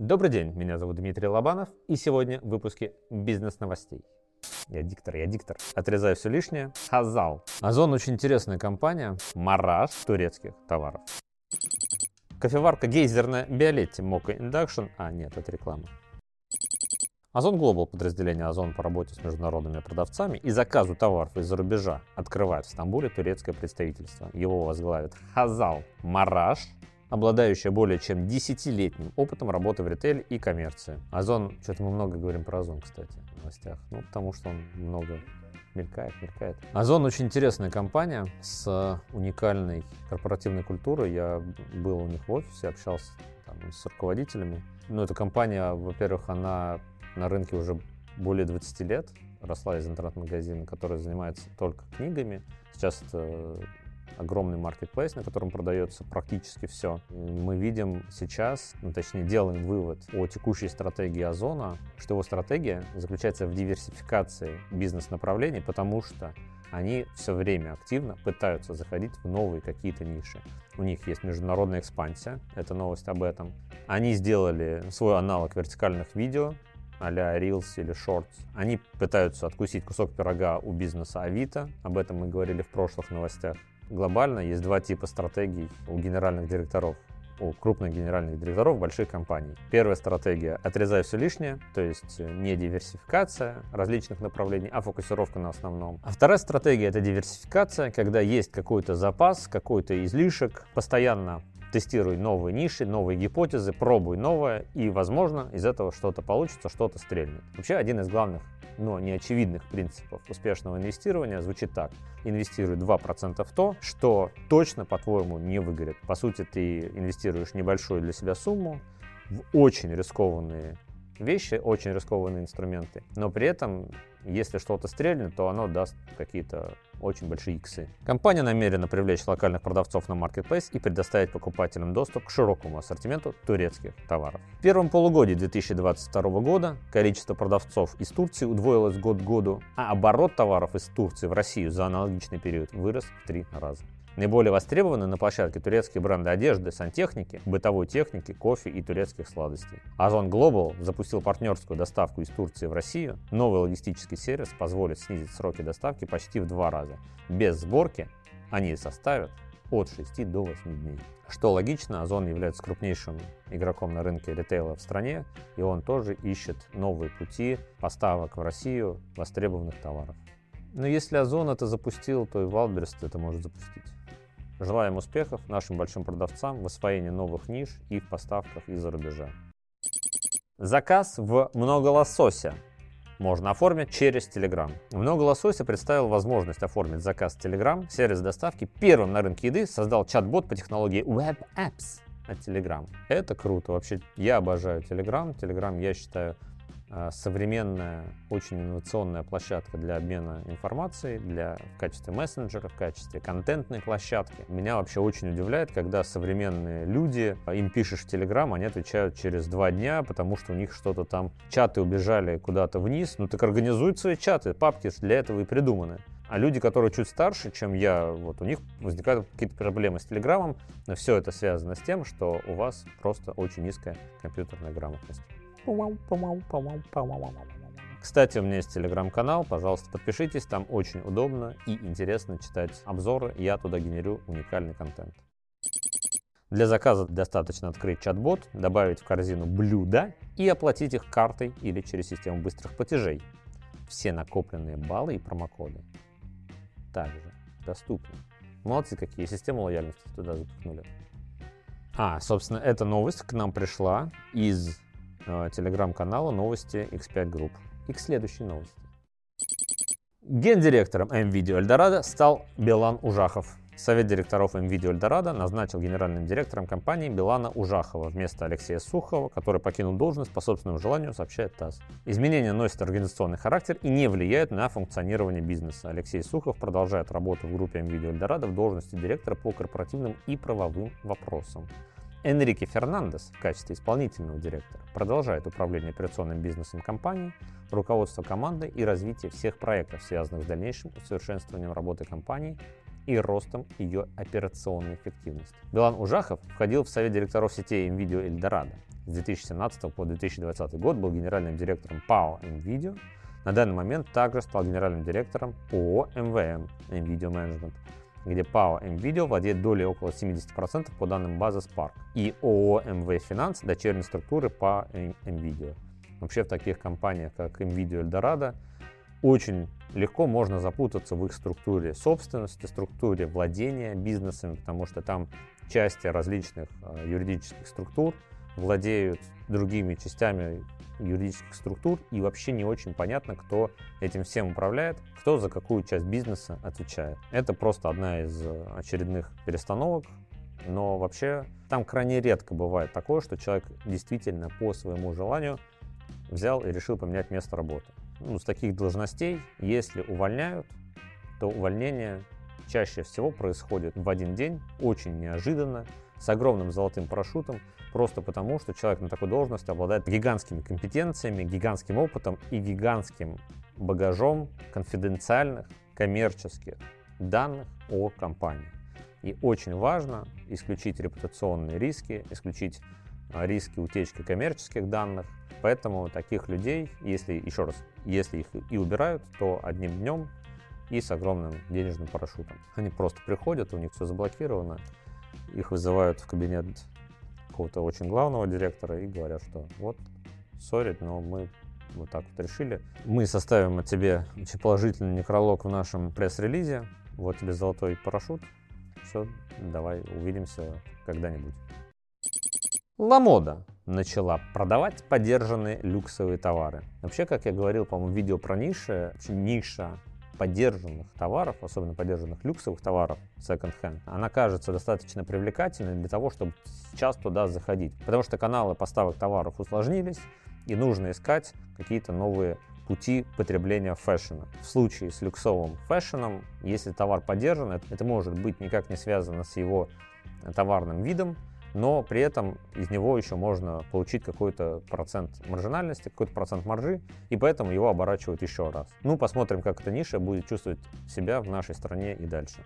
Добрый день, меня зовут Дмитрий Лобанов, и сегодня в выпуске бизнес-новостей. Я диктор, я диктор. Отрезаю все лишнее. Хазал. Озон очень интересная компания. Мараж турецких товаров. Кофеварка гейзерная Биолетти Мока Induction. А, нет, это реклама. Озон Глобал, подразделение Озон по работе с международными продавцами и заказу товаров из-за рубежа, открывает в Стамбуле турецкое представительство. Его возглавит Хазал Мараш, обладающая более чем 10-летним опытом работы в ритейле и коммерции. Озон, что-то мы много говорим про Озон, кстати, в новостях, ну, потому что он много мелькает, мелькает. Озон очень интересная компания с уникальной корпоративной культурой. Я был у них в офисе, общался там, с руководителями. Ну, эта компания, во-первых, она на рынке уже более 20 лет, росла из интернет-магазина, который занимается только книгами. Сейчас это огромный маркетплейс, на котором продается практически все. Мы видим сейчас, ну, точнее делаем вывод о текущей стратегии Озона, что его стратегия заключается в диверсификации бизнес-направлений, потому что они все время активно пытаются заходить в новые какие-то ниши. У них есть международная экспансия, это новость об этом. Они сделали свой аналог вертикальных видео, а-ля Reels или Shorts. Они пытаются откусить кусок пирога у бизнеса Авито, об этом мы говорили в прошлых новостях глобально есть два типа стратегий у генеральных директоров у крупных генеральных директоров больших компаний. Первая стратегия – отрезай все лишнее, то есть не диверсификация различных направлений, а фокусировка на основном. А вторая стратегия – это диверсификация, когда есть какой-то запас, какой-то излишек, постоянно тестируй новые ниши, новые гипотезы, пробуй новое, и, возможно, из этого что-то получится, что-то стрельнет. Вообще, один из главных но неочевидных принципов успешного инвестирования звучит так. Инвестируй 2% в то, что точно, по-твоему, не выгорит. По сути, ты инвестируешь небольшую для себя сумму в очень рискованные вещи, очень рискованные инструменты, но при этом, если что-то стрельнет, то оно даст какие-то очень большие иксы. Компания намерена привлечь локальных продавцов на Marketplace и предоставить покупателям доступ к широкому ассортименту турецких товаров. В первом полугодии 2022 года количество продавцов из Турции удвоилось год к году, а оборот товаров из Турции в Россию за аналогичный период вырос в три раза. Наиболее востребованы на площадке турецкие бренды одежды, сантехники, бытовой техники, кофе и турецких сладостей. Озон Global запустил партнерскую доставку из Турции в Россию. Новый логистический сервис позволит снизить сроки доставки почти в два раза. Без сборки они составят от 6 до 8 дней. Что логично, Озон является крупнейшим игроком на рынке ритейла в стране, и он тоже ищет новые пути поставок в Россию востребованных товаров. Но если Озон это запустил, то и Wildberries это может запустить. Желаем успехов нашим большим продавцам в освоении новых ниш и в поставках из-за рубежа. Заказ в много лосося можно оформить через Telegram. Много лосося представил возможность оформить заказ в Telegram. Сервис доставки первым на рынке еды создал чат-бот по технологии Web Apps от Telegram. Это круто. Вообще, я обожаю Telegram. Telegram, я считаю, современная, очень инновационная площадка для обмена информацией, для, в качестве мессенджера, в качестве контентной площадки. Меня вообще очень удивляет, когда современные люди, а, им пишешь в Телеграм, они отвечают через два дня, потому что у них что-то там, чаты убежали куда-то вниз. Ну так организуй свои чаты, папки для этого и придуманы. А люди, которые чуть старше, чем я, вот у них возникают какие-то проблемы с Телеграмом, все это связано с тем, что у вас просто очень низкая компьютерная грамотность. Кстати, у меня есть телеграм-канал, пожалуйста, подпишитесь, там очень удобно и интересно читать обзоры, я туда генерю уникальный контент. Для заказа достаточно открыть чат-бот, добавить в корзину блюда и оплатить их картой или через систему быстрых платежей. Все накопленные баллы и промокоды также доступны. Молодцы какие, систему лояльности туда запихнули. А, собственно, эта новость к нам пришла из телеграм-канала новости X5 Group. И к следующей новости. Гендиректором МВидео Эльдорадо стал Билан Ужахов. Совет директоров МВидео Эльдорадо назначил генеральным директором компании Билана Ужахова вместо Алексея Сухова, который покинул должность по собственному желанию, сообщает ТАСС. Изменения носят организационный характер и не влияют на функционирование бизнеса. Алексей Сухов продолжает работу в группе МВидео Эльдорадо в должности директора по корпоративным и правовым вопросам. Энрике Фернандес в качестве исполнительного директора продолжает управление операционным бизнесом компании, руководство командой и развитие всех проектов, связанных с дальнейшим усовершенствованием работы компании и ростом ее операционной эффективности. Билан Ужахов входил в совет директоров сетей NVIDIA Эльдорадо. С 2017 по 2020 год был генеральным директором ПАО NVIDIA. На данный момент также стал генеральным директором ООО МВМ NVIDIA Management, где ПАО NVIDIA владеет долей около 70% по данным базы Spark, и ООО МВ Финанс дочерней структуры по NVIDIA. Вообще в таких компаниях, как NVIDIA Eldorado, очень легко можно запутаться в их структуре собственности, структуре владения бизнесами, потому что там части различных э, юридических структур владеют другими частями юридических структур, и вообще не очень понятно, кто этим всем управляет, кто за какую часть бизнеса отвечает. Это просто одна из очередных перестановок, но вообще там крайне редко бывает такое, что человек действительно по своему желанию взял и решил поменять место работы. Ну, с таких должностей, если увольняют, то увольнение чаще всего происходит в один день, очень неожиданно, с огромным золотым парашютом, просто потому, что человек на такой должности обладает гигантскими компетенциями, гигантским опытом и гигантским багажом конфиденциальных коммерческих данных о компании. И очень важно исключить репутационные риски, исключить а, риски утечки коммерческих данных. Поэтому таких людей, если, еще раз, если их и убирают, то одним днем и с огромным денежным парашютом. Они просто приходят, у них все заблокировано, их вызывают в кабинет какого-то очень главного директора и говорят, что вот, сори, но мы вот так вот решили. Мы составим о тебе положительный некролог в нашем пресс-релизе. Вот тебе золотой парашют. Все, давай увидимся когда-нибудь. Ламода начала продавать поддержанные люксовые товары. Вообще, как я говорил, по-моему, видео про ниши, ниша поддержанных товаров, особенно поддержанных люксовых товаров second-hand, она кажется достаточно привлекательной для того, чтобы сейчас туда заходить. Потому что каналы поставок товаров усложнились, и нужно искать какие-то новые пути потребления фэшена. В случае с люксовым фэшеном, если товар поддержан, это может быть никак не связано с его товарным видом, но при этом из него еще можно получить какой-то процент маржинальности, какой-то процент маржи, и поэтому его оборачивают еще раз. Ну, посмотрим, как эта ниша будет чувствовать себя в нашей стране и дальше.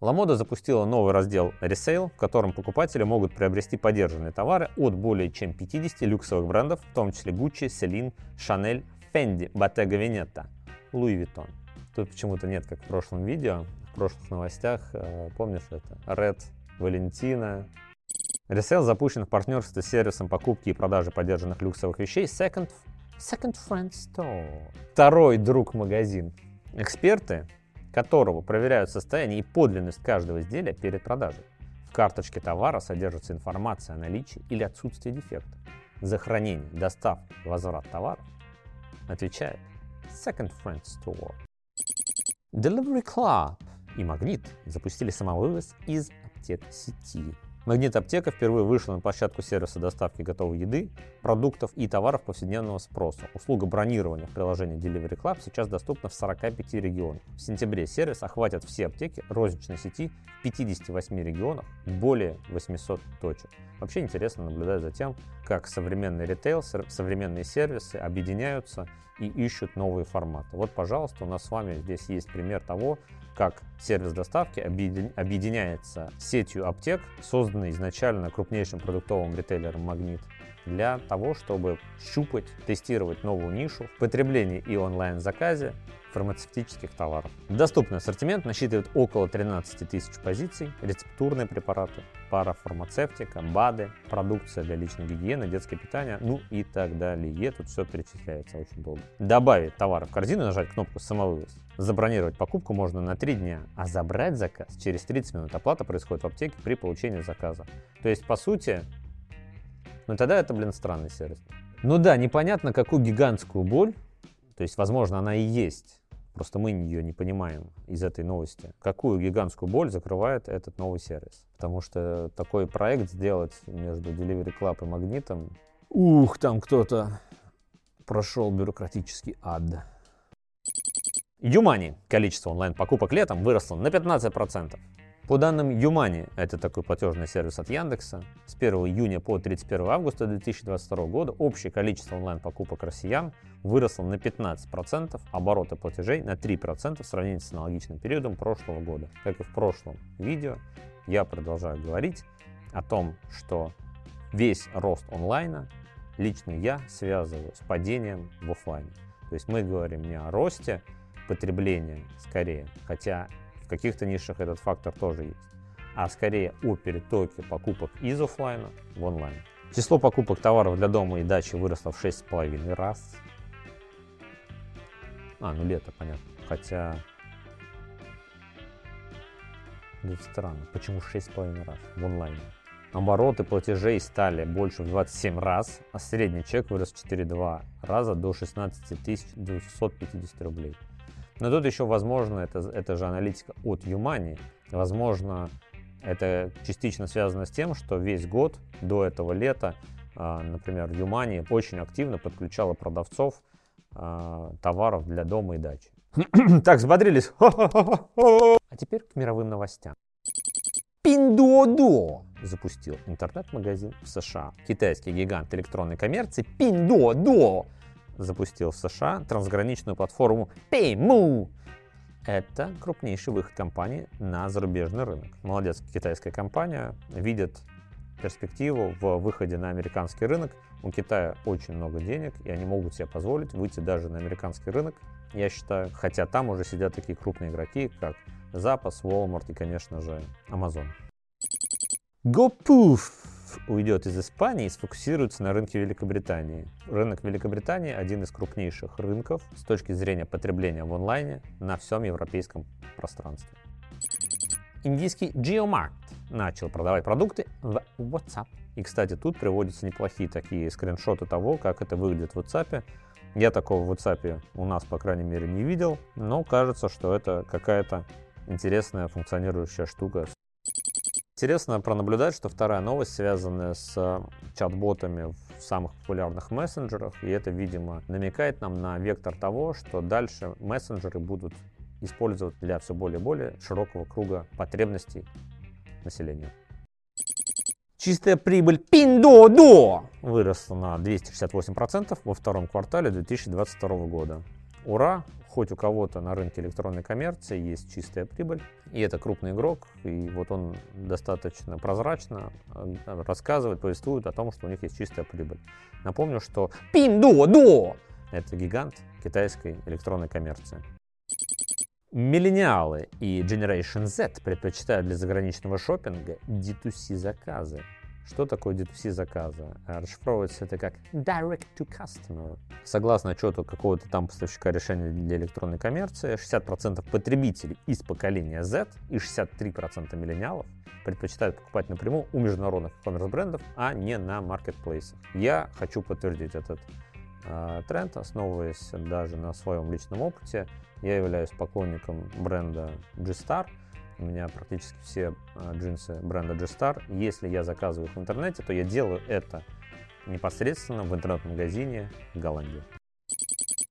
Ламода запустила новый раздел Resale, в котором покупатели могут приобрести поддержанные товары от более чем 50 люксовых брендов, в том числе Gucci, Celine, Chanel, Fendi, Bottega Veneta, Louis Vuitton. Тут почему-то нет, как в прошлом видео, в прошлых новостях, э, помнишь это, Red Валентина. Resale запущен в партнерстве с сервисом покупки и продажи поддержанных люксовых вещей Second, Second Friend Store. Второй друг магазин. Эксперты, которого проверяют состояние и подлинность каждого изделия перед продажей. В карточке товара содержится информация о наличии или отсутствии дефекта. За хранение, доставку возврат товара отвечает Second Friend Store. Delivery Club и Магнит запустили самовывоз из аптек сети. Магнит Аптека впервые вышла на площадку сервиса доставки готовой еды, продуктов и товаров повседневного спроса. Услуга бронирования в приложении Delivery Club сейчас доступна в 45 регионах. В сентябре сервис охватит все аптеки розничной сети в 58 регионах, более 800 точек. Вообще интересно наблюдать за тем, как современный ритейл, современные сервисы объединяются и ищут новые форматы. Вот, пожалуйста, у нас с вами здесь есть пример того, как сервис доставки объединяется сетью аптек, созданной изначально крупнейшим продуктовым ритейлером «Магнит», для того, чтобы щупать, тестировать новую нишу в потреблении и онлайн-заказе фармацевтических товаров. Доступный ассортимент насчитывает около 13 тысяч позиций, рецептурные препараты, парафармацевтика, БАДы, продукция для личной гигиены, детское питание, ну и так далее. Тут все перечисляется очень долго. Добавить товары в корзину, нажать кнопку «Самовывоз». Забронировать покупку можно на 3 дня, а забрать заказ через 30 минут. Оплата происходит в аптеке при получении заказа. То есть, по сути, ну тогда это, блин, странный сервис. Ну да, непонятно, какую гигантскую боль, то есть, возможно, она и есть, Просто мы ее не понимаем из этой новости. Какую гигантскую боль закрывает этот новый сервис? Потому что такой проект сделать между Delivery Club и Магнитом, ух, там кто-то прошел бюрократический ад. Юмани. Количество онлайн-покупок летом выросло на 15%. По данным Юмани, это такой платежный сервис от Яндекса, с 1 июня по 31 августа 2022 года общее количество онлайн-покупок россиян выросло на 15%, обороты платежей на 3% в сравнении с аналогичным периодом прошлого года. Как и в прошлом видео, я продолжаю говорить о том, что Весь рост онлайна лично я связываю с падением в офлайне. То есть мы говорим не о росте потребления скорее, хотя в каких-то нишах этот фактор тоже есть, а скорее о перетоке покупок из офлайна в онлайн. Число покупок товаров для дома и дачи выросло в 6,5 раз. А, ну лето, понятно. Хотя... Это странно. Почему 6,5 раз в онлайне? Обороты платежей стали больше в 27 раз, а средний чек вырос в 4,2 раза до 16 250 рублей. Но тут еще, возможно, это, это же аналитика от Юмани. Возможно, это частично связано с тем, что весь год до этого лета, а, например, Юмани очень активно подключала продавцов а, товаров для дома и дачи. так, взбодрились. а теперь к мировым новостям. Pinduoduo запустил интернет-магазин в США. Китайский гигант электронной коммерции Pinduoduo запустил в США трансграничную платформу Paymu. Это крупнейший выход компании на зарубежный рынок. Молодец, китайская компания видит перспективу в выходе на американский рынок. У Китая очень много денег, и они могут себе позволить выйти даже на американский рынок, я считаю. Хотя там уже сидят такие крупные игроки, как Запас, Walmart и, конечно же, Amazon. GoPoof уйдет из Испании и сфокусируется на рынке Великобритании. Рынок Великобритании один из крупнейших рынков с точки зрения потребления в онлайне на всем европейском пространстве. Индийский Geomart начал продавать продукты в WhatsApp. И, кстати, тут приводятся неплохие такие скриншоты того, как это выглядит в WhatsApp. Я такого в WhatsApp у нас, по крайней мере, не видел, но кажется, что это какая-то интересная функционирующая штука Интересно пронаблюдать, что вторая новость связанная с чат-ботами в самых популярных мессенджерах, и это, видимо, намекает нам на вектор того, что дальше мессенджеры будут использовать для все более и более широкого круга потребностей населения. Чистая прибыль Pinduoduo выросла на 268% во втором квартале 2022 года. Ура! Хоть у кого-то на рынке электронной коммерции есть чистая прибыль, и это крупный игрок, и вот он достаточно прозрачно э, рассказывает, повествует о том, что у них есть чистая прибыль. Напомню, что Pinduoduo – это гигант китайской электронной коммерции. Миллениалы и Generation Z предпочитают для заграничного шопинга D2C заказы. Что такое D2C заказа? Расшифровывается это как Direct to Customer. Согласно отчету какого-то там поставщика решения для электронной коммерции, 60% потребителей из поколения Z и 63% миллениалов предпочитают покупать напрямую у международных e-commerce брендов, а не на маркетплейсах. Я хочу подтвердить этот э, тренд, основываясь даже на своем личном опыте. Я являюсь поклонником бренда G-Star – у меня практически все а, джинсы бренда G-Star. Если я заказываю их в интернете, то я делаю это непосредственно в интернет-магазине в Голландии.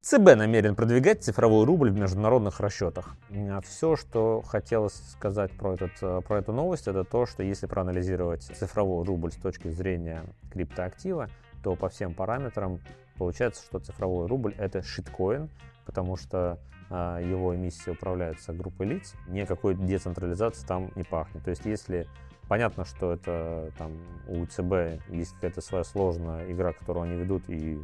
ЦБ намерен продвигать цифровой рубль в международных расчетах. А Все, что хотелось сказать про, этот, а, про эту новость, это то, что если проанализировать цифровой рубль с точки зрения криптоактива, то по всем параметрам получается, что цифровой рубль это шиткоин, потому что его эмиссия управляется группой лиц, никакой децентрализации там не пахнет. То есть если понятно, что это там у ЦБ есть какая-то своя сложная игра, которую они ведут, и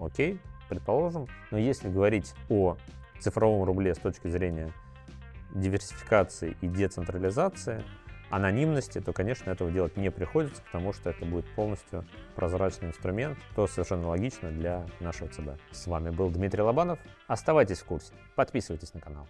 окей, предположим, но если говорить о цифровом рубле с точки зрения диверсификации и децентрализации, анонимности, то, конечно, этого делать не приходится, потому что это будет полностью прозрачный инструмент, то совершенно логично для нашего ЦБ. С вами был Дмитрий Лобанов. Оставайтесь в курсе, подписывайтесь на канал.